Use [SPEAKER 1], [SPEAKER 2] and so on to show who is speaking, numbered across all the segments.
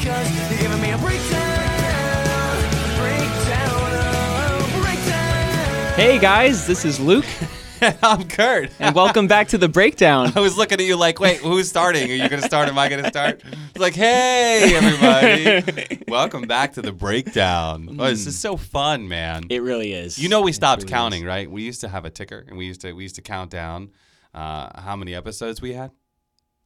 [SPEAKER 1] because you're giving me a breakdown, breakdown, oh, breakdown.
[SPEAKER 2] Hey guys, this is Luke,
[SPEAKER 3] I'm Kurt.
[SPEAKER 2] and welcome back to the breakdown.
[SPEAKER 3] I was looking at you like, wait, who's starting? Are you going to start? Am I going to start? It's like, hey, everybody. Welcome back to the breakdown. Oh, this is so fun, man.
[SPEAKER 2] It really is.
[SPEAKER 3] You know, we stopped
[SPEAKER 2] really
[SPEAKER 3] counting, right? We used to have a ticker, and we used to we used to count down uh, how many episodes we had.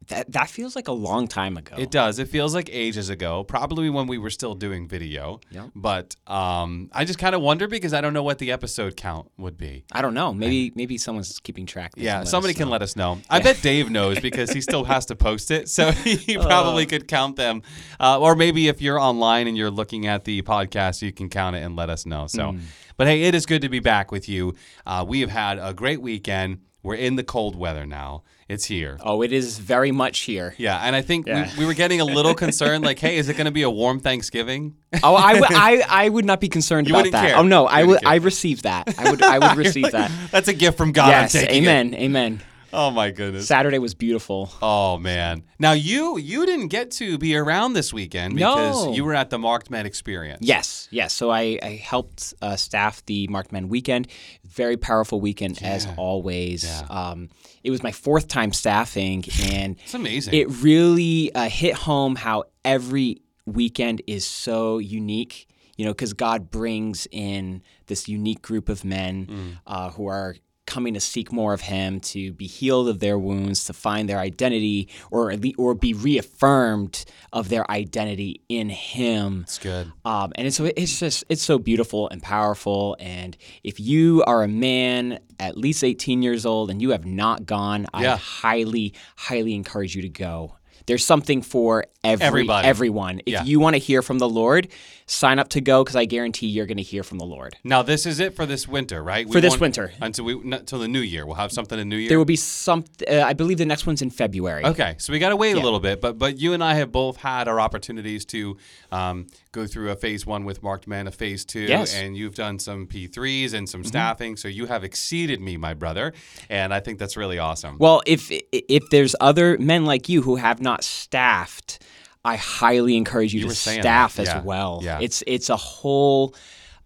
[SPEAKER 2] That that feels like a long time ago.
[SPEAKER 3] It does. It feels like ages ago, probably when we were still doing video.
[SPEAKER 2] Yep.
[SPEAKER 3] But um, I just kind of wonder because I don't know what the episode count would be.
[SPEAKER 2] I don't know. Maybe maybe someone's keeping track.
[SPEAKER 3] Yeah, somebody can let us know. I bet Dave knows because he still has to post it, so he probably could count them. Uh, or maybe if you're online and you're looking at the podcast, you can count it and let us know. So, but hey, it is good to be back with you. Uh, we have had a great weekend. We're in the cold weather now. It's here.
[SPEAKER 2] Oh, it is very much here.
[SPEAKER 3] Yeah, and I think
[SPEAKER 2] Yeah.
[SPEAKER 3] we, we were getting a little concerned, like, hey, is it going to be a warm Thanksgiving?
[SPEAKER 2] Oh, I would I, I would not be concerned
[SPEAKER 3] You
[SPEAKER 2] about that.
[SPEAKER 3] care.
[SPEAKER 2] Oh no,
[SPEAKER 3] You
[SPEAKER 2] I
[SPEAKER 3] care.
[SPEAKER 2] I receive that. I would I would receive that.
[SPEAKER 3] That's a gift from God.
[SPEAKER 2] yes,
[SPEAKER 3] I'm taking it.
[SPEAKER 2] amen, amen.
[SPEAKER 3] Oh my goodness.
[SPEAKER 2] Saturday was beautiful.
[SPEAKER 3] Oh man! Now you you didn't get to be around this weekend because
[SPEAKER 2] No.
[SPEAKER 3] you were at the Marked Men Experience.
[SPEAKER 2] Yes, yes. So I, I helped uh, staff the Marked Men weekend. Very powerful weekend as always.
[SPEAKER 3] Yeah.
[SPEAKER 2] Um, it was my fourth time staffing, and
[SPEAKER 3] It's amazing.
[SPEAKER 2] it really uh, hit home how every weekend is so unique. You know, because God brings in this unique group of men
[SPEAKER 3] Mm.
[SPEAKER 2] uh, who are coming to seek more of Him, to be healed of their wounds, to find their identity, or at lea- or be reaffirmed of their identity in Him.
[SPEAKER 3] it's good.
[SPEAKER 2] Um, and it's, so it's just it's so beautiful and powerful. And if you are a man at least 18 years old and you have not gone,
[SPEAKER 3] Yeah.
[SPEAKER 2] I highly, highly encourage you to go. There's something for every,
[SPEAKER 3] Everybody.
[SPEAKER 2] everyone. If
[SPEAKER 3] Yeah.
[SPEAKER 2] you want to hear from the Lord, sign up to go because I guarantee you're going to hear from the Lord.
[SPEAKER 3] Now this is it for this winter, right?
[SPEAKER 2] For this
[SPEAKER 3] won't-
[SPEAKER 2] winter.
[SPEAKER 3] until we until the new year. We'll have something in new year.
[SPEAKER 2] There will be some. Uh, I believe the next one's in February.
[SPEAKER 3] Okay, so we got to wait a little bit, but but you and I have both had our opportunities to um, go through a phase one with Marked Men, a phase two,
[SPEAKER 2] Yes.
[SPEAKER 3] and you've done some P threes and some staffing, so you have exceeded me, my brother, and I think that's really awesome.
[SPEAKER 2] Well, if if there's other men like you who have not staffed, I highly encourage you,
[SPEAKER 3] You
[SPEAKER 2] to staff
[SPEAKER 3] that.
[SPEAKER 2] as
[SPEAKER 3] Yeah.
[SPEAKER 2] well.
[SPEAKER 3] Yeah.
[SPEAKER 2] It's it's a whole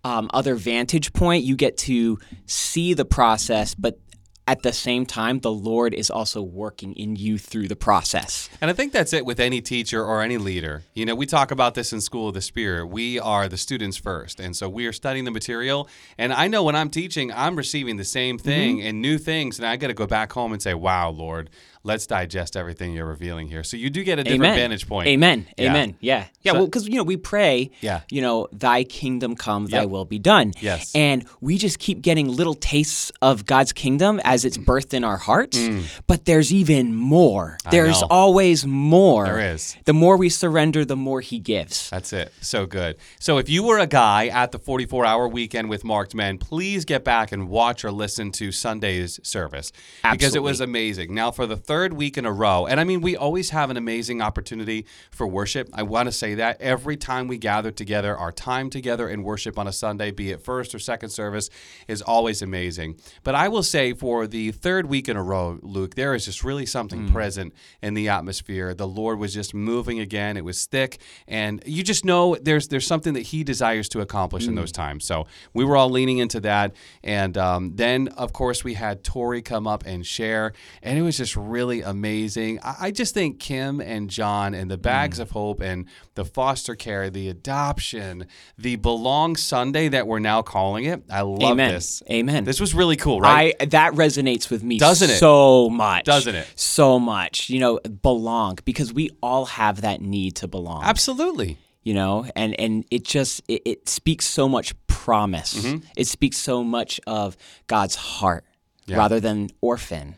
[SPEAKER 2] um, other vantage point. You get to see the process, but at the same time, the Lord is also working in you through the process.
[SPEAKER 3] And I think that's it with any teacher or any leader. You know, we talk about this in School of the Spirit. We are the students first. And so we are studying the material. And I know when I'm teaching, I'm receiving the same thing and new things. And I got to go back home and say, wow, Lord, let's digest everything you're revealing here. So you do get a different
[SPEAKER 2] Amen.
[SPEAKER 3] vantage point.
[SPEAKER 2] Amen.
[SPEAKER 3] Yeah.
[SPEAKER 2] Amen. Yeah. Yeah.
[SPEAKER 3] So-
[SPEAKER 2] well, because you know we pray.
[SPEAKER 3] Yeah.
[SPEAKER 2] You know, Thy kingdom come, Thy will be done.
[SPEAKER 3] Yes.
[SPEAKER 2] And we just keep getting little tastes of God's kingdom as it's birthed in our hearts. Mm. But there's even more. There's always more.
[SPEAKER 3] There is.
[SPEAKER 2] The more we surrender, the more He gives.
[SPEAKER 3] That's it. So good. So if you were a guy at the 44 hour weekend with Marked Men, please get back and watch or listen to Sunday's service because it was amazing. Now, for the third week in a row, and I mean, we always have an amazing opportunity for worship. I want to say that every time we gather together, our time together in worship on a Sunday, be it first or second service, is always amazing. But I will say for the third week in a row, Luke, there is just really something present in the atmosphere. The Lord was just moving again. It was thick, and you just know there's there's something that He desires to accomplish in those times. So we were all leaning into that, and um, then of course we had Tori come up and share, and it was just really amazing. I, I just think Kim and John and the Bags of Hope and the foster care, the adoption, the Belong Sunday that we're now calling it. I love
[SPEAKER 2] Amen.
[SPEAKER 3] this.
[SPEAKER 2] Amen.
[SPEAKER 3] This was really cool, right?
[SPEAKER 2] I that resonates with me
[SPEAKER 3] Doesn't it?
[SPEAKER 2] so much.
[SPEAKER 3] Doesn't it?
[SPEAKER 2] So much. You know, belong because we all have that need to belong.
[SPEAKER 3] Absolutely.
[SPEAKER 2] you know and and it just it, it speaks so much promise
[SPEAKER 3] Mm-hmm.
[SPEAKER 2] it speaks so much of god's heart rather than orphan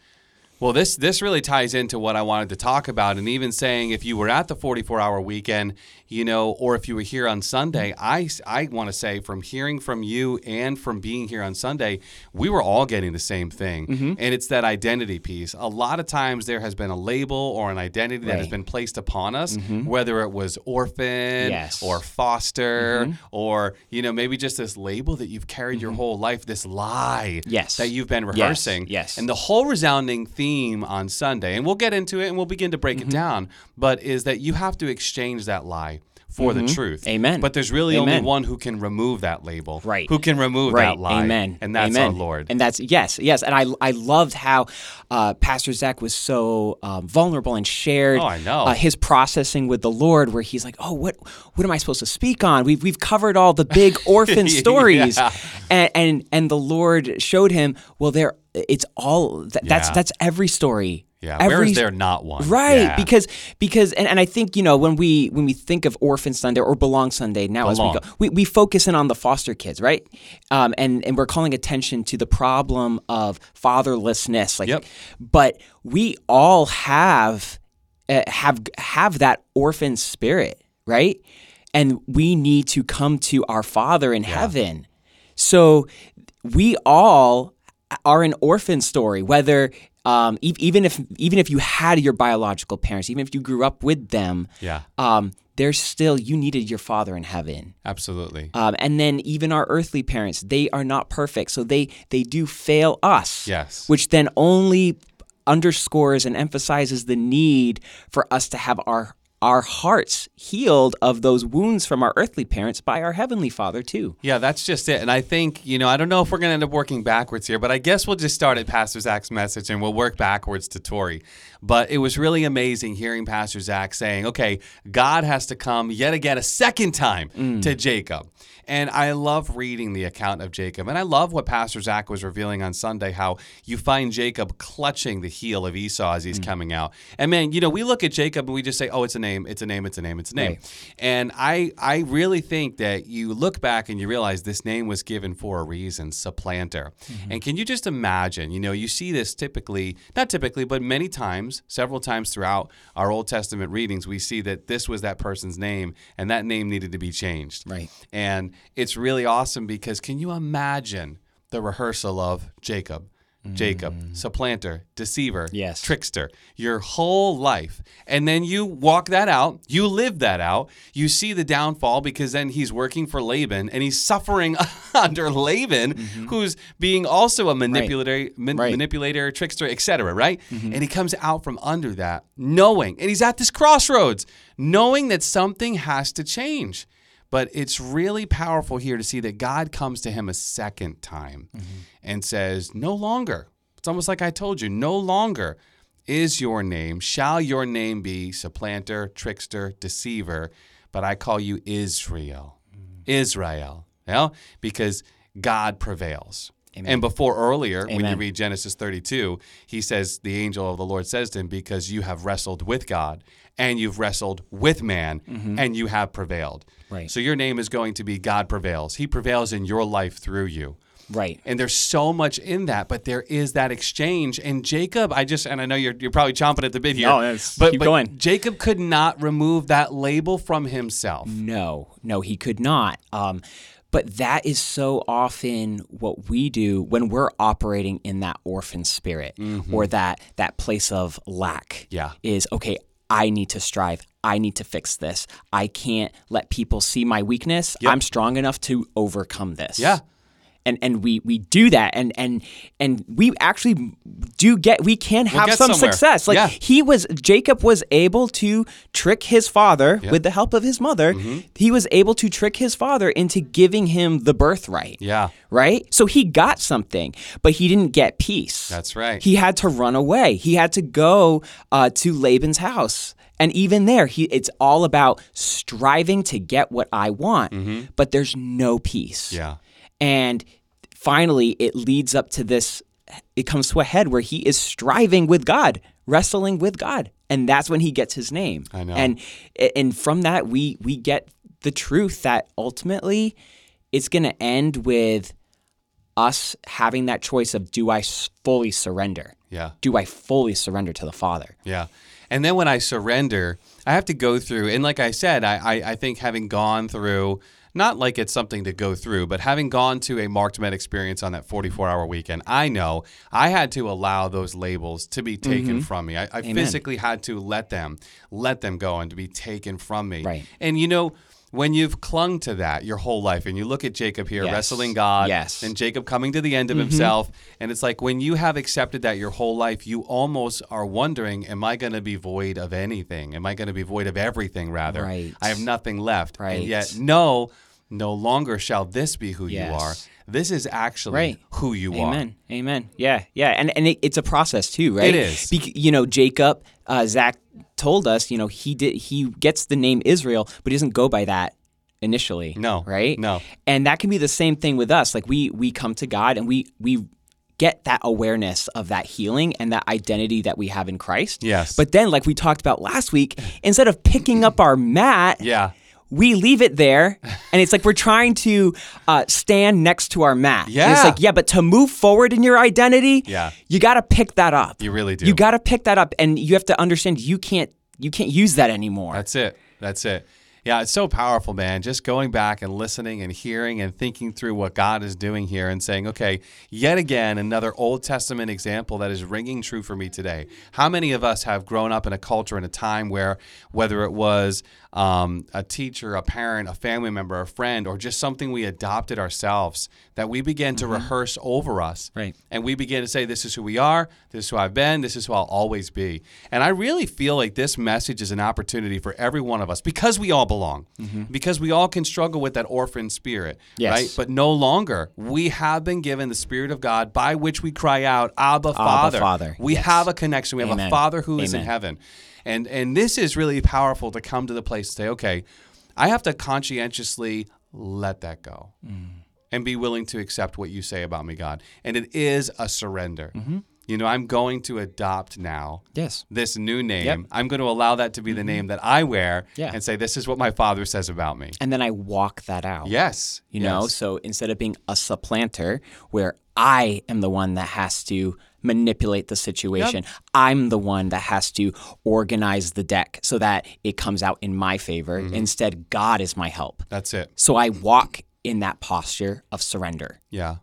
[SPEAKER 3] Well, this this really ties into what I wanted to talk about, and even saying if you were at the 44 hour weekend, you know, or if you were here on Sunday, mm-hmm. I I want to say from hearing from you and from being here on Sunday, we were all getting the same thing, mm-hmm. and it's that identity piece. A lot of times there has been a label or an identity that has been placed upon us, mm-hmm. whether it was orphan
[SPEAKER 2] Yes.
[SPEAKER 3] or foster, or you know maybe just this label that you've carried your whole life, this lie
[SPEAKER 2] Yes.
[SPEAKER 3] that you've been
[SPEAKER 2] Yes,
[SPEAKER 3] rehearsing,
[SPEAKER 2] yes.
[SPEAKER 3] and the whole resounding theme theme on Sunday, and we'll get into it and we'll begin to break
[SPEAKER 2] Mm-hmm.
[SPEAKER 3] it down, but is that you have to exchange that lie for the truth.
[SPEAKER 2] Mm-hmm. Amen.
[SPEAKER 3] But there's really only one who can remove that label.
[SPEAKER 2] Right.
[SPEAKER 3] Who can remove
[SPEAKER 2] right.
[SPEAKER 3] that lie.
[SPEAKER 2] Amen.
[SPEAKER 3] And that's
[SPEAKER 2] Amen.
[SPEAKER 3] our Lord.
[SPEAKER 2] And that's yes, yes. And I I loved how uh, Pastor Zach was so um, vulnerable and shared
[SPEAKER 3] Oh, I know.
[SPEAKER 2] Uh, his processing with the Lord, where he's like, "Oh, what what am I supposed to speak on? We've we've covered all the big orphan stories,
[SPEAKER 3] Yeah.
[SPEAKER 2] and, and and the Lord showed him, well, there it's all th- that's
[SPEAKER 3] Yeah.
[SPEAKER 2] that's every story.
[SPEAKER 3] yeah.
[SPEAKER 2] every,
[SPEAKER 3] Where is there not one?
[SPEAKER 2] Right,
[SPEAKER 3] Yeah.
[SPEAKER 2] because because and, and I think you know when we when we think of Orphan Sunday or Belong Sunday now as we go we, we focus in on the foster kids, right? Um, and and we're calling attention to the problem of fatherlessness, like.
[SPEAKER 3] Yep.
[SPEAKER 2] But we all have uh, have have that orphan spirit, right? And we need to come to our Father in heaven. So we all are an orphan story, whether um, e- even if even if you had your biological parents, even if you grew up with them,
[SPEAKER 3] Yeah.
[SPEAKER 2] um, there's still you needed your Father in heaven.
[SPEAKER 3] Absolutely.
[SPEAKER 2] Um, and then even our earthly parents, they are not perfect, so they they do fail us.
[SPEAKER 3] Yes.
[SPEAKER 2] which then only underscores and emphasizes the need for us to have our our hearts healed of those wounds from our earthly parents by our heavenly Father too.
[SPEAKER 3] Yeah, that's just it. And I think, you know, I don't know if we're going to end up working backwards here, but I guess we'll just start at Pastor Zach's message and we'll work backwards to Tori. But it was really amazing hearing Pastor Zach saying, okay, God has to come yet again a second time
[SPEAKER 2] Mm.
[SPEAKER 3] to Jacob. And I love reading the account of Jacob. And I love what Pastor Zach was revealing on Sunday how you find Jacob clutching the heel of Esau as he's
[SPEAKER 2] Mm.
[SPEAKER 3] coming out. And man, you know, we look at Jacob and we just say, oh, it's a name, it's a name, it's a name, it's a name.
[SPEAKER 2] Right.
[SPEAKER 3] And I, I really think that you look back and you realize this name was given for a reason, supplanter.
[SPEAKER 2] Mm-hmm.
[SPEAKER 3] And can you just imagine, you know, you see this typically, not typically, but many times, several times throughout our Old Testament readings, we see that this was that person's name and that name needed to be changed.
[SPEAKER 2] Right.
[SPEAKER 3] And it's really awesome because can you imagine the rehearsal of Jacob? Jacob, supplanter, deceiver,
[SPEAKER 2] Mm. Yes.
[SPEAKER 3] trickster, your whole life. And then you walk that out, you live that out, you see the downfall because then he's working for Laban and he's suffering under Laban, who's being also a manipulator, man-
[SPEAKER 2] Mm-hmm. Right. Mm-hmm.
[SPEAKER 3] manipulator, trickster, etc., right? And he comes out from under that knowing, and he's at this crossroads, knowing that something has to change. But it's really powerful here to see that God comes to him a second time mm-hmm. and says, No longer. It's almost like I told you, no longer is your name, shall your name be supplanter, trickster, deceiver, but I call you Israel. Mm. Israel. You know? Because God prevails. And before earlier, when you read Genesis 32, he says, The angel of the Lord says to him, Because you have wrestled with God and you've wrestled with man and you have prevailed.
[SPEAKER 2] Right.
[SPEAKER 3] So your name is going to be God prevails. He prevails in your life through you.
[SPEAKER 2] Right.
[SPEAKER 3] And there's so much in that, but there is that exchange. And Jacob, I just, and I know you're, you're probably chomping at the bit here.
[SPEAKER 2] No, it's-
[SPEAKER 3] but,
[SPEAKER 2] keep
[SPEAKER 3] but
[SPEAKER 2] going.
[SPEAKER 3] Jacob could not remove that label from himself.
[SPEAKER 2] No, no, he could not. Um, but that is so often what we do when we're operating in that orphan spirit or that that place of lack.
[SPEAKER 3] Mm-hmm. Yeah.
[SPEAKER 2] Is okay, I need to strive. I need to fix this. I can't let people see my weakness. I'm strong enough to overcome this.
[SPEAKER 3] Yeah.
[SPEAKER 2] And and we we do that and and and we actually do get we can have
[SPEAKER 3] get
[SPEAKER 2] some
[SPEAKER 3] somewhere.
[SPEAKER 2] success. Like
[SPEAKER 3] Yeah.
[SPEAKER 2] he was Jacob was able to trick his father with the help of his mother.
[SPEAKER 3] Mm-hmm.
[SPEAKER 2] He was able to trick his father into giving him the birthright.
[SPEAKER 3] Yeah.
[SPEAKER 2] Right? So he got something, but he didn't get peace.
[SPEAKER 3] That's right.
[SPEAKER 2] He had to run away. He had to go uh, to Laban's house. And even there, he it's all about striving to get what I want, but there's no peace.
[SPEAKER 3] Mm-hmm. Yeah.
[SPEAKER 2] And finally, it leads up to this. It comes to a head where he is striving with God, wrestling with God, and that's when he gets his name.
[SPEAKER 3] I know.
[SPEAKER 2] And and from that, we we get the truth that ultimately, it's going to end with us having that choice of do I fully surrender?
[SPEAKER 3] Yeah.
[SPEAKER 2] Do I fully surrender to the Father?
[SPEAKER 3] Yeah. And then when I surrender, I have to go through, and like I said, I, I, I think having gone through, not like it's something to go through, but having gone to a Marked Men experience on that 44 hour weekend, I know I had to allow those labels to be taken mm-hmm. from me. I, I physically had to let them, let them go and to be taken from me.
[SPEAKER 2] Right.
[SPEAKER 3] And you know, when you've clung to that your whole life and you look at Jacob here
[SPEAKER 2] Yes.
[SPEAKER 3] wrestling God
[SPEAKER 2] Yes. Mm-hmm.
[SPEAKER 3] and Jacob coming to the end of himself and it's like when you have accepted that your whole life you almost are wondering am I going to be void of anything am I going to be void of everything rather
[SPEAKER 2] Right.
[SPEAKER 3] I have nothing left
[SPEAKER 2] Right.
[SPEAKER 3] and yet no no longer shall this be who you are this is actually
[SPEAKER 2] Right.
[SPEAKER 3] who you are
[SPEAKER 2] Amen. Amen. Yeah. Yeah. And and it, it's a process too, right?
[SPEAKER 3] It is.
[SPEAKER 2] Bec- you know, Jacob, uh, Zach told us, you know, he did he gets the name Israel, but he doesn't go by that initially.
[SPEAKER 3] No.
[SPEAKER 2] Right.
[SPEAKER 3] No.
[SPEAKER 2] And that can be the same thing with us. Like we we come to God and we we get that awareness of that healing and that identity that we have in Christ.
[SPEAKER 3] Yes.
[SPEAKER 2] But then, like we talked about last week, instead of picking up our mat,
[SPEAKER 3] yeah
[SPEAKER 2] we leave it there and it's like we're trying to uh, stand next to our mat And it's like yeah but to move forward in your identity
[SPEAKER 3] Yeah.
[SPEAKER 2] you got to pick that up
[SPEAKER 3] You really do.
[SPEAKER 2] you got to pick that up and you have to understand you can't you can't use that anymore
[SPEAKER 3] That's it. That's it. Yeah, it's so powerful, man. Just going back and listening and hearing and thinking through what God is doing here and saying, okay, yet again, another Old Testament example that is ringing true for me today. How many of us have grown up in a culture in a time where, whether it was um, a teacher, a parent, a family member, a friend, or just something we adopted ourselves, that we began to rehearse over us.
[SPEAKER 2] Right.
[SPEAKER 3] And we begin to say, This is who we are, this is who I've been, this is who I'll always be. And I really feel like this message is an opportunity for every one of us because we all belong, because we all can struggle with that orphan spirit,
[SPEAKER 2] Yes.
[SPEAKER 3] right? But no longer. We have been given the Spirit of God by which we cry out, Abba, Father.
[SPEAKER 2] Father.
[SPEAKER 3] We
[SPEAKER 2] Yes.
[SPEAKER 3] have a connection. We have a
[SPEAKER 2] Amen.
[SPEAKER 3] Father who is in heaven. And, and this is really powerful to come to the place and say, okay, I have to conscientiously let that go
[SPEAKER 2] Mm.
[SPEAKER 3] and be willing to accept what you say about me, God. And it is a surrender.
[SPEAKER 2] Mm-hmm.
[SPEAKER 3] You know, I'm going to adopt now
[SPEAKER 2] yes
[SPEAKER 3] this new name.
[SPEAKER 2] Yep. Mm-hmm.
[SPEAKER 3] I'm going to allow that to be the name that I wear
[SPEAKER 2] Yeah.
[SPEAKER 3] and say, this is what my father says about me.
[SPEAKER 2] and then i walk that out
[SPEAKER 3] Yes.
[SPEAKER 2] you know so instead of being a supplanter where i am the one that has to manipulate the situation i'm the one that has to organize the deck so that it comes out in my favor instead god is my help
[SPEAKER 3] That's it.
[SPEAKER 2] so i walk in that posture of surrender
[SPEAKER 3] Yeah.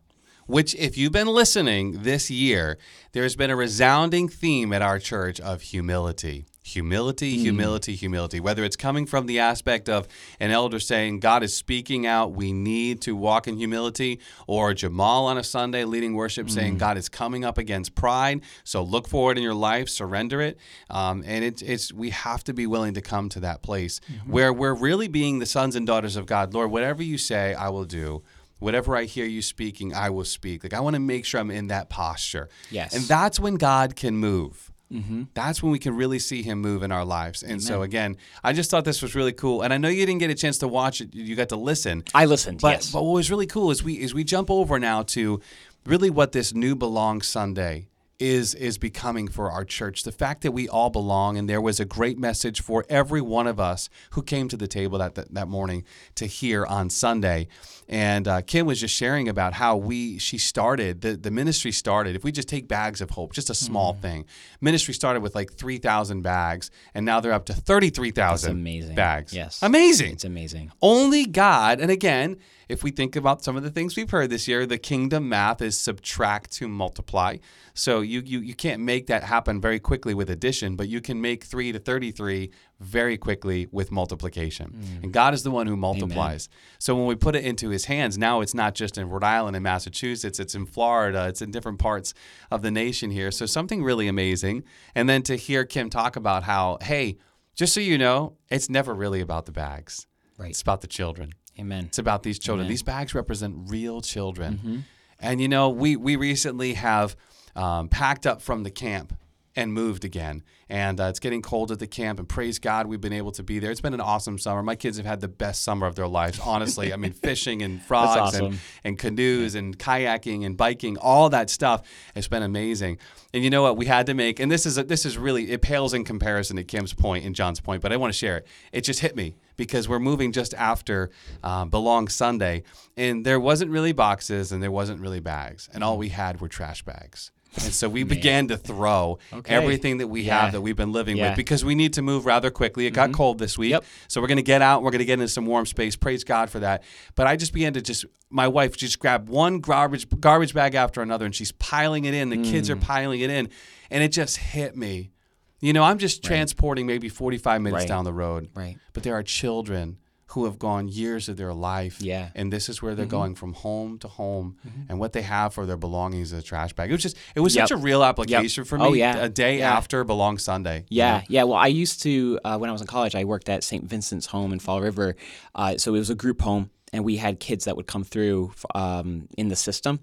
[SPEAKER 3] Which, if you've been listening this year, there's been a resounding theme at our church of humility. Humility, hmm. humility, humility. Whether it's coming from the aspect of an elder saying, God is speaking out, we need to walk in humility, or Jamal on a Sunday leading worship saying, hmm. God is coming up against pride, so look forward in your life, surrender it. Um, and it's, it's, we have to be willing to come to that place mm-hmm. where we're really being the sons and daughters of God. Lord, whatever you say, I will do whatever I hear you speaking, I will speak. Like I want to make sure I'm in that posture.
[SPEAKER 2] Yes.
[SPEAKER 3] And that's when God can move. Mm-hmm. That's when we can really see Him move in our lives. And so again, I just thought this was really cool. And I know you didn't get a chance to watch it; you got to listen.
[SPEAKER 2] i listened
[SPEAKER 3] But
[SPEAKER 2] yes
[SPEAKER 3] but what was really cool is we is we jump over now to really what this new belong Sunday is is becoming for our church. The fact that we all belong, and there was a great message for every one of us who came to the table that that, that morning to hear on Sunday. And uh, Kim was just sharing about how we she started the the ministry started. If we just take bags of hope, just a small
[SPEAKER 2] Hmm.
[SPEAKER 3] thing, ministry started with like three thousand bags, and now they're up to thirty three thousand
[SPEAKER 2] amazing.
[SPEAKER 3] bags.
[SPEAKER 2] Yes.
[SPEAKER 3] amazing.
[SPEAKER 2] it's amazing
[SPEAKER 3] Only God, and again, if we think about some of the things we've heard this year, the kingdom math is subtract to multiply. So you you you can't make that happen very quickly with addition, but you can make 3 to 33 very quickly with multiplication. And God is the one who multiplies. So when we put it into his hands, now it's not just in Rhode Island and Massachusetts, it's in Florida, it's in different parts of the nation here. So something really amazing. And then to hear Kim talk about how, hey, just so you know, it's never really about the bags.
[SPEAKER 2] Right.
[SPEAKER 3] It's about the children.
[SPEAKER 2] amen
[SPEAKER 3] It's about these children. These bags represent real children.
[SPEAKER 2] Mm-hmm.
[SPEAKER 3] And you know, we we recently have um, packed up from the camp and moved again. And uh, it's getting cold at the camp. And praise God, we've been able to be there. It's been an awesome summer. My kids have had the best summer of their lives. Honestly, I mean, fishing and frogs and,
[SPEAKER 2] awesome.
[SPEAKER 3] and canoes and kayaking and biking, all that stuff. It's been amazing. And you know what? We had to make, and this is a, this is really it pales in comparison to Kim's point and John's point, but I want to share it. It just hit me because we're moving just after uh, Belong Sunday, and there wasn't really boxes and there wasn't really bags, and all we had were trash bags. And so we began to throw
[SPEAKER 2] Okay.
[SPEAKER 3] everything that we
[SPEAKER 2] Yeah.
[SPEAKER 3] have that we've been living
[SPEAKER 2] Yeah. Mm-hmm.
[SPEAKER 3] with because we need to move rather quickly. It got cold this week.
[SPEAKER 2] Yep.
[SPEAKER 3] So we're going to get out. We're going to get into some warm space. Praise God for that. But I just began to just, my wife just grabbed one garbage garbage bag after another and she's piling it in. The kids are
[SPEAKER 2] Mm.
[SPEAKER 3] piling it in. And it just hit me. You know, I'm just transporting maybe 45 minutes
[SPEAKER 2] Right.
[SPEAKER 3] down the road.
[SPEAKER 2] Right.
[SPEAKER 3] But there are children who have gone years of their life.
[SPEAKER 2] Yeah. Mm-hmm.
[SPEAKER 3] And this is where they're going from home to home and what they have for their belongings is a trash bag. It was just it was such a real application for me
[SPEAKER 2] Oh, yeah.
[SPEAKER 3] a day
[SPEAKER 2] Yeah.
[SPEAKER 3] after Belong Sunday. you
[SPEAKER 2] Yeah,
[SPEAKER 3] know?
[SPEAKER 2] yeah. Well, I used to uh, when I was in college. I worked at St. Vincent's Home in Fall River, uh, so it was a group home, and we had kids that would come through um, in the system,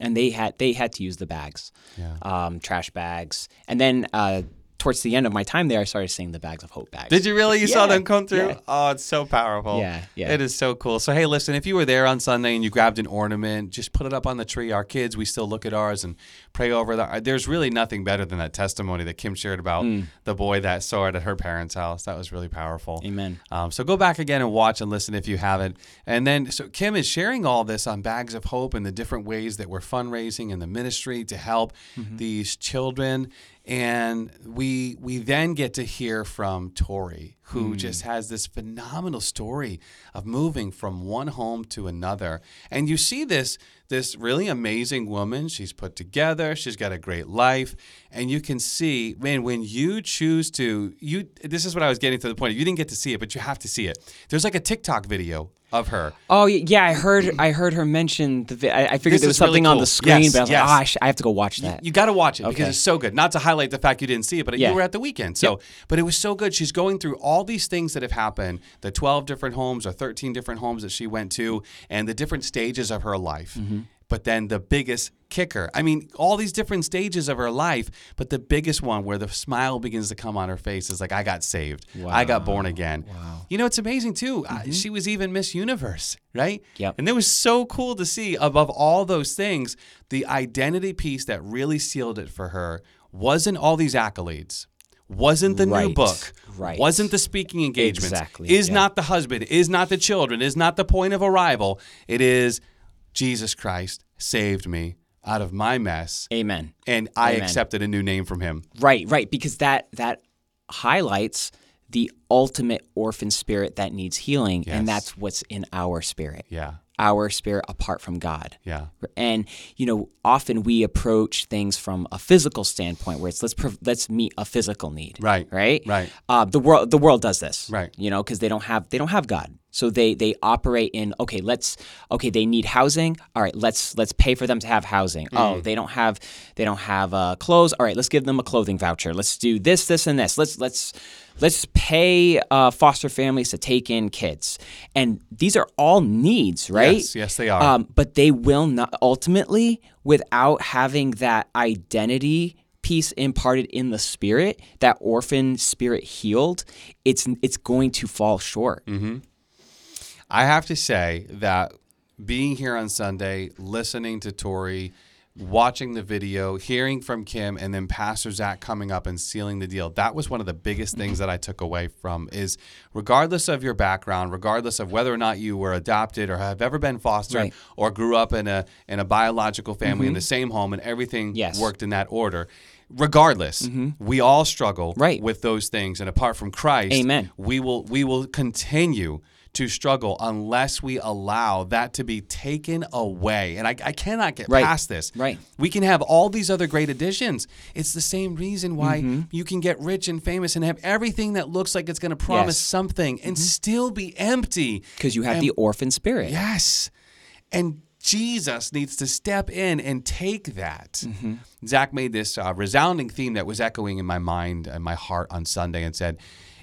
[SPEAKER 2] and they had they had to use the bags,
[SPEAKER 3] Mm. Yeah.
[SPEAKER 2] um, trash bags, and then. Uh, Towards the end of my time there, I started seeing the bags of hope bags.
[SPEAKER 3] Did you really? You saw them come through?
[SPEAKER 2] yeah.
[SPEAKER 3] Oh, it's so powerful.
[SPEAKER 2] Yeah, yeah.
[SPEAKER 3] It is so cool. So, hey, listen, if you were there on Sunday and you grabbed an ornament, just put it up on the tree. Our kids, we still look at ours and pray over that. There's really nothing better than that testimony that Kim shared about
[SPEAKER 2] Mm.
[SPEAKER 3] the boy that saw it at her parents' house. That was really powerful.
[SPEAKER 2] Amen.
[SPEAKER 3] Um, so go back again and watch and listen if you haven't. And then, so Kim is sharing all this on Bags of Hope and the different ways that we're fundraising in the ministry to help these children. And we we then get to hear from Tori, who hmm. just has this phenomenal story of moving from one home to another. And you see this this really amazing woman. She's put together. She's got a great life, and you can see, man, when you choose to you. This is what I was getting to the point. of You didn't get to see it, but you have to see it. There's like a TikTok video of her.
[SPEAKER 2] Oh yeah, I heard I heard her mention the. Vi- I, I figured
[SPEAKER 3] This
[SPEAKER 2] there was
[SPEAKER 3] is really
[SPEAKER 2] something on the screen,
[SPEAKER 3] Yes,
[SPEAKER 2] but I was
[SPEAKER 3] yes.
[SPEAKER 2] like, oh, I, sh- I have to go watch that.
[SPEAKER 3] You got to watch it because it's so good. Not to highlight the fact you didn't see it, but
[SPEAKER 2] Yeah.
[SPEAKER 3] you were at the weekend. So, but it was so good. She's going through all these things that have happened, the 12 different homes or 13 different homes that she went to and the different stages of her life.
[SPEAKER 2] Mm-hmm.
[SPEAKER 3] But then the biggest kicker. I mean, all these different stages of her life, but the biggest one where the smile begins to come on her face is like I got saved. I got born again. Wow. You know, it's amazing too. Uh, she was even Miss Universe, right?
[SPEAKER 2] Mm-hmm. Yep.
[SPEAKER 3] And it was so cool to see above all those things, the identity piece that really sealed it for her wasn't all these accolades. Wasn't the new book.
[SPEAKER 2] right.
[SPEAKER 3] Wasn't the speaking engagements.
[SPEAKER 2] Exactly,
[SPEAKER 3] Is
[SPEAKER 2] yeah.
[SPEAKER 3] not the husband. Is not the children. Is not the point of arrival. It is Jesus Christ saved me out of my mess.
[SPEAKER 2] Amen.
[SPEAKER 3] And I
[SPEAKER 2] Amen.
[SPEAKER 3] accepted a new name from him.
[SPEAKER 2] Right, right, because that that highlights the ultimate orphan spirit that needs healing,
[SPEAKER 3] Yes.
[SPEAKER 2] and that's what's in our spirit.
[SPEAKER 3] Yeah.
[SPEAKER 2] Our spirit apart from God.
[SPEAKER 3] Yeah.
[SPEAKER 2] And you know, often we approach things from a physical standpoint, where it's let's prov- let's meet a physical need.
[SPEAKER 3] Right,
[SPEAKER 2] Right.
[SPEAKER 3] right.
[SPEAKER 2] Uh, the world the world does this.
[SPEAKER 3] Right.
[SPEAKER 2] You know, because they don't have they don't have God, so they they operate in okay. Let's okay. They need housing. All right. Let's let's pay for them to have housing.
[SPEAKER 3] Mm.
[SPEAKER 2] Oh, they don't have they don't have uh, clothes. All right. Let's give them a clothing voucher. Let's do this this and this. Let's let's let's pay uh, foster families to take in kids. And these are all needs, right?
[SPEAKER 3] Yes, yes, they are.
[SPEAKER 2] Um, but they will not ultimately without having that identity piece imparted in the spirit, that orphan spirit healed. It's it's going to fall short.
[SPEAKER 3] Mm-hmm. I have to say that being here on Sunday, listening to Tori, watching the video, hearing from Kim, and then Pastor Zach coming up and sealing the deal, that was one of the biggest things that I took away from is regardless of your background, regardless of whether or not you were adopted or have ever been fostered
[SPEAKER 2] Right.
[SPEAKER 3] or grew up in a in a biological family in mm-hmm. the same home and everything
[SPEAKER 2] Yes.
[SPEAKER 3] worked in that order. Regardless, mm-hmm. we all struggle
[SPEAKER 2] Right.
[SPEAKER 3] with those things. And apart from Christ,
[SPEAKER 2] Amen.
[SPEAKER 3] we will we will continue to struggle unless we allow that to be taken away. And I, I cannot get
[SPEAKER 2] Right.
[SPEAKER 3] past this.
[SPEAKER 2] Right.
[SPEAKER 3] We can have all these other great additions. It's the same reason why
[SPEAKER 2] Mm-hmm.
[SPEAKER 3] you can get rich and famous and have everything that looks like it's going to promise
[SPEAKER 2] Yes.
[SPEAKER 3] something and still be empty.
[SPEAKER 2] Because you have
[SPEAKER 3] And-
[SPEAKER 2] the orphan spirit.
[SPEAKER 3] Yes. And Jesus needs to step in and take that.
[SPEAKER 2] Mm-hmm.
[SPEAKER 3] Zach made this uh, resounding theme that was echoing in my mind and my heart on Sunday and said,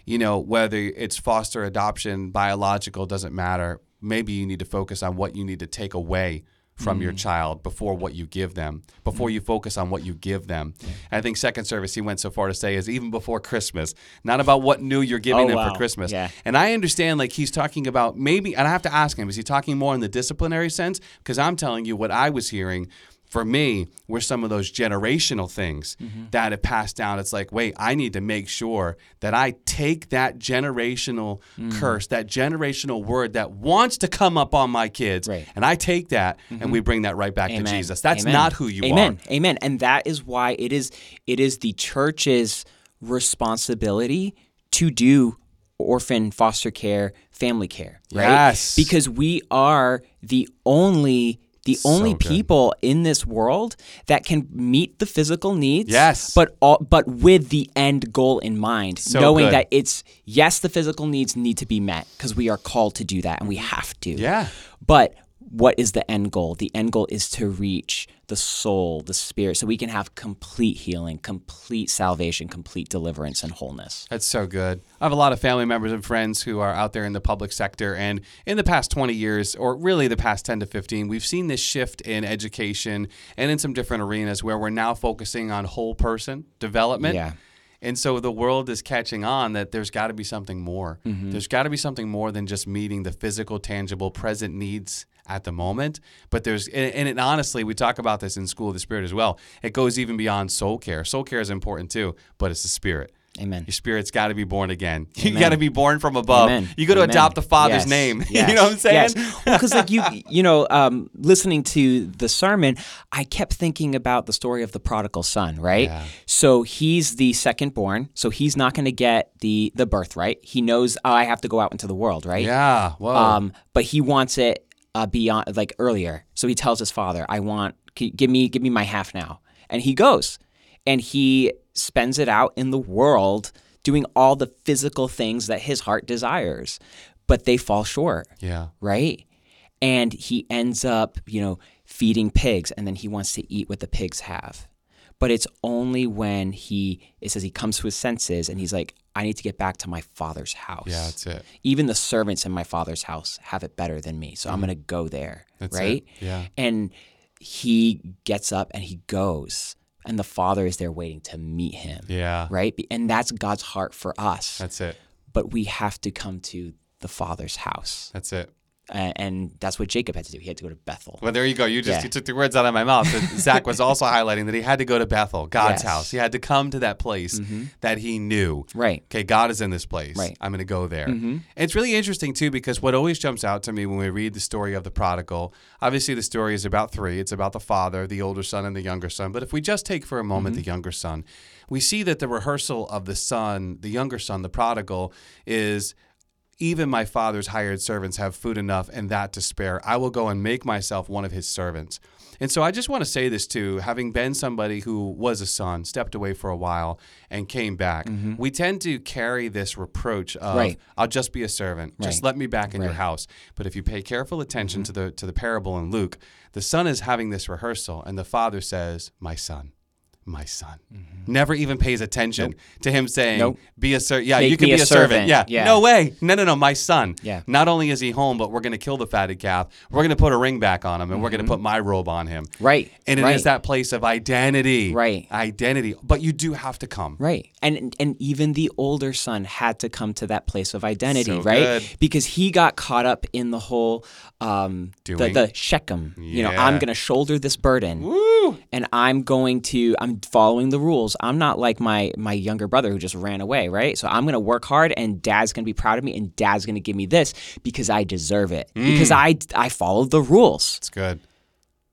[SPEAKER 3] you know, whether it's foster adoption, biological, doesn't matter. Maybe you need to focus on what you need to take away from
[SPEAKER 2] Mm.
[SPEAKER 3] your child before what you give them, before you focus on what you give them. I think second service, he went so far to say, is even before Christmas, not about what new you're giving
[SPEAKER 2] Oh,
[SPEAKER 3] them
[SPEAKER 2] wow.
[SPEAKER 3] for Christmas.
[SPEAKER 2] Yeah.
[SPEAKER 3] And I understand like he's talking about maybe, and I have to ask him, is he talking more in the disciplinary sense? Because I'm telling you what I was hearing for me were some of those generational things
[SPEAKER 2] Mm-hmm.
[SPEAKER 3] that have passed down. It's like, wait, I need to make sure that I take that generational
[SPEAKER 2] Mm.
[SPEAKER 3] curse, that generational word that wants to come up on my kids,
[SPEAKER 2] Right.
[SPEAKER 3] and I take that and we bring that right back to Jesus. That's
[SPEAKER 2] Amen.
[SPEAKER 3] not who you
[SPEAKER 2] Amen.
[SPEAKER 3] are.
[SPEAKER 2] Amen. And that is why it is it is the church's responsibility to do orphan foster care, family care, right?
[SPEAKER 3] Yes.
[SPEAKER 2] Because we are the only The only
[SPEAKER 3] good.
[SPEAKER 2] people in this world that can meet the physical needs,
[SPEAKER 3] Yes.
[SPEAKER 2] but all, but with the end goal in mind,
[SPEAKER 3] So
[SPEAKER 2] knowing
[SPEAKER 3] good.
[SPEAKER 2] that it's yes, the physical needs need to be met because we are called to do that and we have to.
[SPEAKER 3] Yeah.
[SPEAKER 2] But what is the end goal? The end goal is to reach the soul, the spirit, so we can have complete healing, complete salvation, complete deliverance and wholeness.
[SPEAKER 3] That's so good. I have a lot of family members and friends who are out there in the public sector. And in the past 20 years, or really the past 10 to 15, we've seen this shift in education and in some different arenas where we're now focusing on whole person development.
[SPEAKER 2] Yeah.
[SPEAKER 3] And so the world is catching on that there's got to be something more.
[SPEAKER 2] Mm-hmm.
[SPEAKER 3] There's got to be something more than just meeting the physical, tangible, present needs at the moment. But there's, and, and it, honestly, we talk about this in School of the Spirit as well. It goes even beyond soul care. Soul care is important too, but it's the spirit.
[SPEAKER 2] Amen.
[SPEAKER 3] Your spirit's got to be born again. You got to be born from above.
[SPEAKER 2] Amen.
[SPEAKER 3] You got to adopt the Father's
[SPEAKER 2] Yes.
[SPEAKER 3] name.
[SPEAKER 2] Yes.
[SPEAKER 3] you know what I'm saying?
[SPEAKER 2] Yes. Because like you, you know, um, listening to the sermon, I kept thinking about the story of the prodigal son. Right.
[SPEAKER 3] Yeah.
[SPEAKER 2] So he's the second born. So he's not going to get the the birthright. He knows oh, I have to go out into the world. Right.
[SPEAKER 3] Yeah. Whoa.
[SPEAKER 2] Um, but he wants it uh, beyond like earlier. So he tells his father, "I want give me give me my half now." And he goes, and he spends it out in the world doing all the physical things that his heart desires, but they fall short,
[SPEAKER 3] yeah.
[SPEAKER 2] right? And he ends up, you know, feeding pigs, and then he wants to eat what the pigs have. But it's only when he it says he comes to his senses and he's like, I need to get back to my father's house
[SPEAKER 3] Yeah. That's it.
[SPEAKER 2] even the servants in my father's house have it better than me. So I'm going to go there.
[SPEAKER 3] That's it.
[SPEAKER 2] right?
[SPEAKER 3] Yeah.
[SPEAKER 2] And he gets up and he goes, and the father is there waiting to meet him.
[SPEAKER 3] Yeah.
[SPEAKER 2] Right? And that's God's heart for us.
[SPEAKER 3] That's it.
[SPEAKER 2] but we have to come to the father's house.
[SPEAKER 3] That's it.
[SPEAKER 2] Uh, and that's what Jacob had to do. He had to go to Bethel.
[SPEAKER 3] Well, there you go. You just
[SPEAKER 2] Yeah.
[SPEAKER 3] you took the words out of my mouth. Zach was also highlighting that he had to go to Bethel, God's
[SPEAKER 2] Yes. Mm-hmm.
[SPEAKER 3] house. He had to come to that place that he knew.
[SPEAKER 2] Right.
[SPEAKER 3] Okay, God is in this place.
[SPEAKER 2] Right.
[SPEAKER 3] I'm going to go there. And it's really interesting too because what always jumps out to me when we read the story of the prodigal, obviously the story is about three. It's about the father, the older son, and the younger son. But if we just take for a moment the younger son, we see that the rehearsal of the son, the younger son, the prodigal, is even my father's hired servants have food enough and that to spare. I will go and make myself one of his servants. And so I just want to say this too, having been somebody who was a son, stepped away for a while, and came back, mm-hmm. we tend to carry this reproach of
[SPEAKER 2] Right.
[SPEAKER 3] I'll just be a servant. Just let me back in your house. But if you pay careful attention mm-hmm. to the to the parable in Luke, the son is having this rehearsal and the father says, My son. My son never even pays attention to him saying,
[SPEAKER 2] Mm-hmm. Nope.
[SPEAKER 3] "Be a servant." Yeah,
[SPEAKER 2] Make
[SPEAKER 3] you can be
[SPEAKER 2] a
[SPEAKER 3] servant.
[SPEAKER 2] servant.
[SPEAKER 3] Yeah.
[SPEAKER 2] Yeah.
[SPEAKER 3] no way. No, no, no. My son.
[SPEAKER 2] Yeah.
[SPEAKER 3] Not only is he home, but we're going to kill the fatted calf. We're going to put a ring back on him, and we're going to put my robe on him.
[SPEAKER 2] Mm-hmm. Right,
[SPEAKER 3] And it is
[SPEAKER 2] right.
[SPEAKER 3] that place of identity.
[SPEAKER 2] Right.
[SPEAKER 3] Identity. But you do have to come.
[SPEAKER 2] Right. And and even the older son had to come to that place of identity,
[SPEAKER 3] So
[SPEAKER 2] right?
[SPEAKER 3] good.
[SPEAKER 2] Because he got caught up in the whole um the,
[SPEAKER 3] Doing.
[SPEAKER 2] the Shechem. You know, I'm gonna shoulder this burden.
[SPEAKER 3] Woo!
[SPEAKER 2] And I'm going to I'm following the rules. I'm not like my my younger brother who just ran away, right? So I'm gonna work hard and dad's gonna be proud of me and dad's gonna give me this because I deserve it. Because
[SPEAKER 3] Mm.
[SPEAKER 2] I I followed the rules.
[SPEAKER 3] It's good.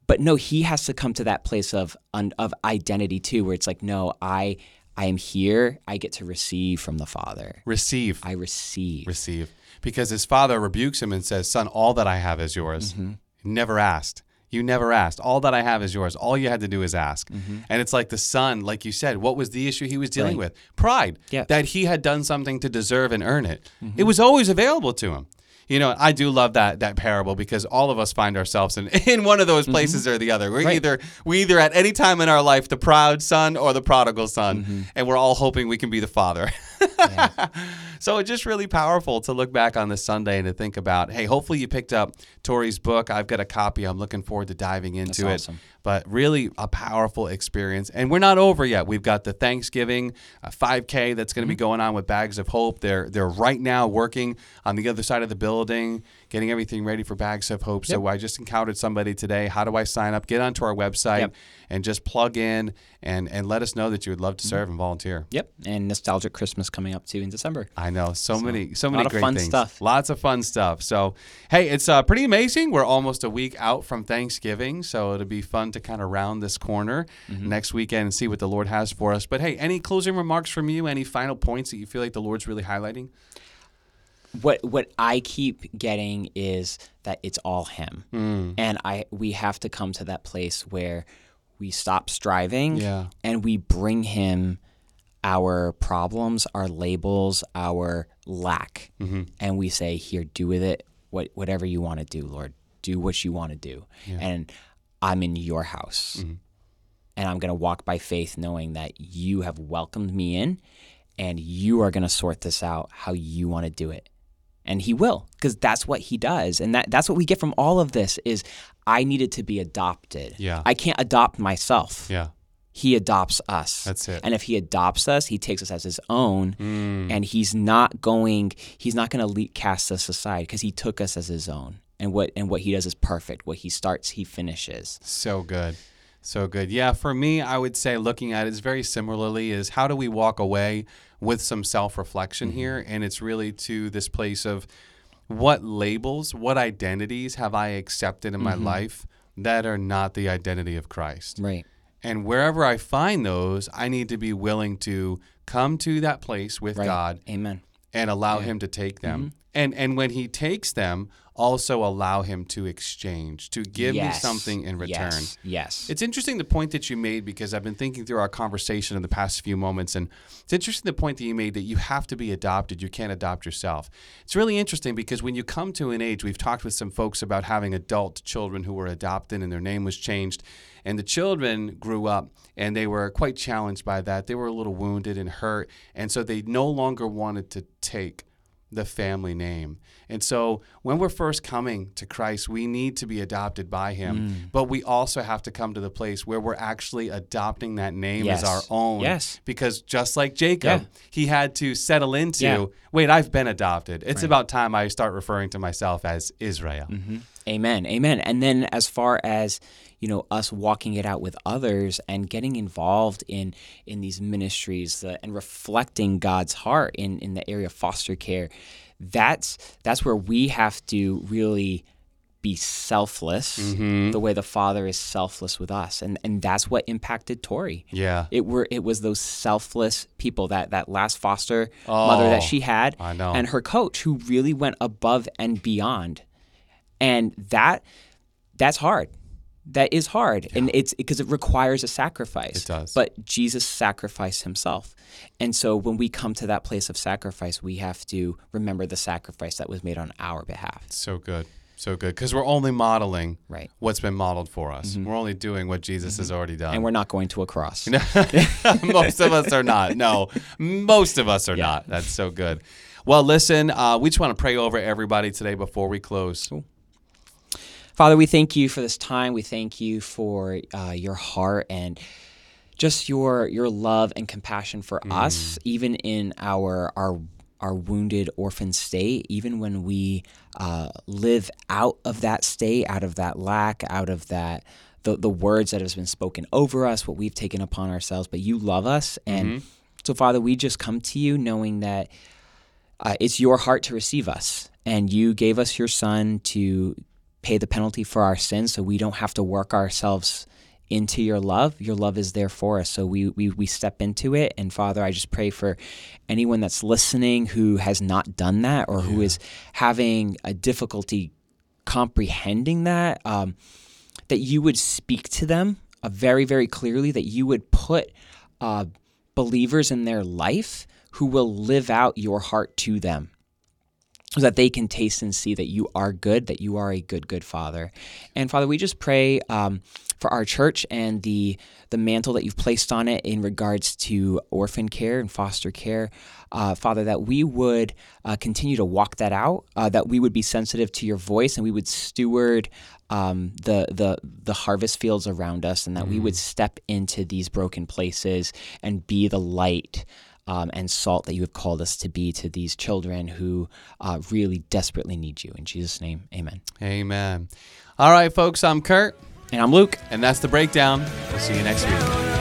[SPEAKER 2] But no, he has to come to that place of un, of identity too, where it's like, no, I I am here. I get to receive from the Father.
[SPEAKER 3] Receive.
[SPEAKER 2] I receive.
[SPEAKER 3] receive. Because his father rebukes him and says, Son, all that I have is yours.
[SPEAKER 2] Mm-hmm.
[SPEAKER 3] Never asked. You never asked. All that I have is yours. All you had to do is ask. And it's like the son, like you said, what was the issue he was dealing
[SPEAKER 2] Mm-hmm. Right.
[SPEAKER 3] with? Pride.
[SPEAKER 2] Yeah.
[SPEAKER 3] That he had done something to deserve and earn it.
[SPEAKER 2] Mm-hmm.
[SPEAKER 3] It was always available to him. You know, I do love that that parable because all of us find ourselves in, in one of those places or the other. We're
[SPEAKER 2] Mm-hmm. Right.
[SPEAKER 3] either we either at any time in our life the proud son or the prodigal son,
[SPEAKER 2] Mm-hmm.
[SPEAKER 3] and we're all hoping we can be the father. So it's just really powerful to look back on this Sunday and to think about, hey, hopefully you picked up Tori's book. I've got a copy. I'm looking forward to diving into it.
[SPEAKER 2] awesome.
[SPEAKER 3] But really a powerful experience. And we're not over yet. We've got the Thanksgiving uh, 5K that's going to be going on with Bags of Hope. They're they're right now working on the other side of the building, getting everything ready for Bags of Hope. So I just encountered somebody today. How do I sign up? Get onto our website
[SPEAKER 2] Yep.
[SPEAKER 3] and just plug in and and let us know that you would love to serve and volunteer.
[SPEAKER 2] Yep. And nostalgic Christmas coming up too in December.
[SPEAKER 3] I know so, many, so many great
[SPEAKER 2] fun
[SPEAKER 3] things.
[SPEAKER 2] stuff.
[SPEAKER 3] Lots of fun stuff. So, hey, it's uh, pretty amazing. We're almost a week out from Thanksgiving, so it'll be fun to kind of round this corner
[SPEAKER 2] Mm-hmm.
[SPEAKER 3] next weekend and see what the Lord has for us. But hey, any closing remarks from you? Any final points that you feel like the Lord's really highlighting?
[SPEAKER 2] What what I keep getting is that it's all him,
[SPEAKER 3] Hmm.
[SPEAKER 2] and I we have to come to that place where we stop striving,
[SPEAKER 3] Yeah.
[SPEAKER 2] and we bring him our problems, our labels, our lack,
[SPEAKER 3] Mm-hmm.
[SPEAKER 2] and we say, "Here, do with it what whatever you want to do, Lord. Do what you want to do, and I'm in your house."
[SPEAKER 3] Mm-hmm.
[SPEAKER 2] and I'm going to walk by faith knowing that you have welcomed me in and you are going to sort this out how you want to do it. And he will because that's what he does. And that, that's what we get from all of this is I needed to be adopted.
[SPEAKER 3] Yeah.
[SPEAKER 2] I can't adopt myself.
[SPEAKER 3] Yeah.
[SPEAKER 2] He adopts us.
[SPEAKER 3] That's it.
[SPEAKER 2] And if he adopts us, he takes us as his own
[SPEAKER 3] Mm.
[SPEAKER 2] and he's not going he's not going to cast us aside because he took us as his own. And what and what he does is perfect. What he starts, he finishes.
[SPEAKER 3] So good. So good. Yeah, for me, I would say looking at it is very similarly is how do we walk away with some self-reflection
[SPEAKER 2] Mm-hmm.
[SPEAKER 3] here and it's really to this place of what labels, what identities have I accepted in my
[SPEAKER 2] Mm-hmm.
[SPEAKER 3] life that are not the identity of Christ.
[SPEAKER 2] Right.
[SPEAKER 3] And wherever I find those, I need to be willing to come to that place with
[SPEAKER 2] Right.
[SPEAKER 3] God
[SPEAKER 2] Amen.
[SPEAKER 3] and allow him to take them.
[SPEAKER 2] Mm-hmm.
[SPEAKER 3] And and when he takes them, also allow him to exchange, to give
[SPEAKER 2] Yes.
[SPEAKER 3] me something in return.
[SPEAKER 2] Yes. Yes.
[SPEAKER 3] It's interesting the point that you made because I've been thinking through our conversation in the past few moments, and it's interesting the point that you made that you have to be adopted. You can't adopt yourself. It's really interesting because when you come to an age, we've talked with some folks about having adult children who were adopted and their name was changed, and the children grew up and they were quite challenged by that. They were a little wounded and hurt, and so they no longer wanted to take the family name. And so when we're first coming to Christ, we need to be adopted by him,
[SPEAKER 2] Mm.
[SPEAKER 3] but we also have to come to the place where we're actually adopting that name
[SPEAKER 2] Yes.
[SPEAKER 3] as our own.
[SPEAKER 2] Yes.
[SPEAKER 3] Because just like Jacob,
[SPEAKER 2] Yeah.
[SPEAKER 3] he had to settle into,
[SPEAKER 2] Yeah.
[SPEAKER 3] wait, I've been adopted. It's about time I start referring to myself as Israel.
[SPEAKER 2] Amen. Amen. And then as far as you know us walking it out with others and getting involved in in these ministries uh, and reflecting God's heart in in the area of foster care that's that's where we have to really be selfless mm-hmm. the way the father is selfless with us. And and that's what impacted Tori.
[SPEAKER 3] Yeah.
[SPEAKER 2] it were it was those selfless people that that last foster mother that
[SPEAKER 3] Oh,
[SPEAKER 2] she had
[SPEAKER 3] I know.
[SPEAKER 2] and her coach who really went above and beyond. And that that's hard that is hard and it's because it requires a sacrifice
[SPEAKER 3] It does.
[SPEAKER 2] but jesus sacrificed himself and so when we come to that place of sacrifice we have to remember the sacrifice that was made on our behalf
[SPEAKER 3] So good. So good. Because we're only modeling
[SPEAKER 2] Right.
[SPEAKER 3] what's been modeled for us. We're only doing what Jesus has already done.
[SPEAKER 2] and we're not going to a cross
[SPEAKER 3] most of us are not. No, most of us are not. That's so good. Well, listen, uh, we just want to pray over everybody today before we close.
[SPEAKER 2] Father, we thank you for this time. We thank you for uh, your heart and just your your love and compassion for us, even in our our our wounded orphan state, even when we uh, live out of that state, out of that lack, out of that the the words that has been spoken over us, what we've taken upon ourselves. But you love us, and so Father, we just come to you knowing that uh, it's your heart to receive us, and you gave us your Son to pay the penalty for our sins, so we don't have to work ourselves into your love. Your love is there for us, so we we we step into it. And Father, I just pray for anyone that's listening who has not done that or who is having a difficulty comprehending that. Um, that you would speak to them uh, very, very clearly, that you would put uh, believers in their life who will live out your heart to them so that they can taste and see that you are good, that you are a good, good Father. And Father, we just pray um, for our church and the the mantle that you've placed on it in regards to orphan care and foster care. Uh, Father, that we would uh, continue to walk that out, uh, that we would be sensitive to your voice, and we would steward um, the the the harvest fields around us, and that we would step into these broken places and be the light um, and salt that you have called us to be to these children who uh, really desperately need you. In Jesus' name, amen.
[SPEAKER 3] Amen. All right, folks, I'm Kurt,
[SPEAKER 2] And I'm Luke.
[SPEAKER 3] and that's the breakdown. We'll see you next week.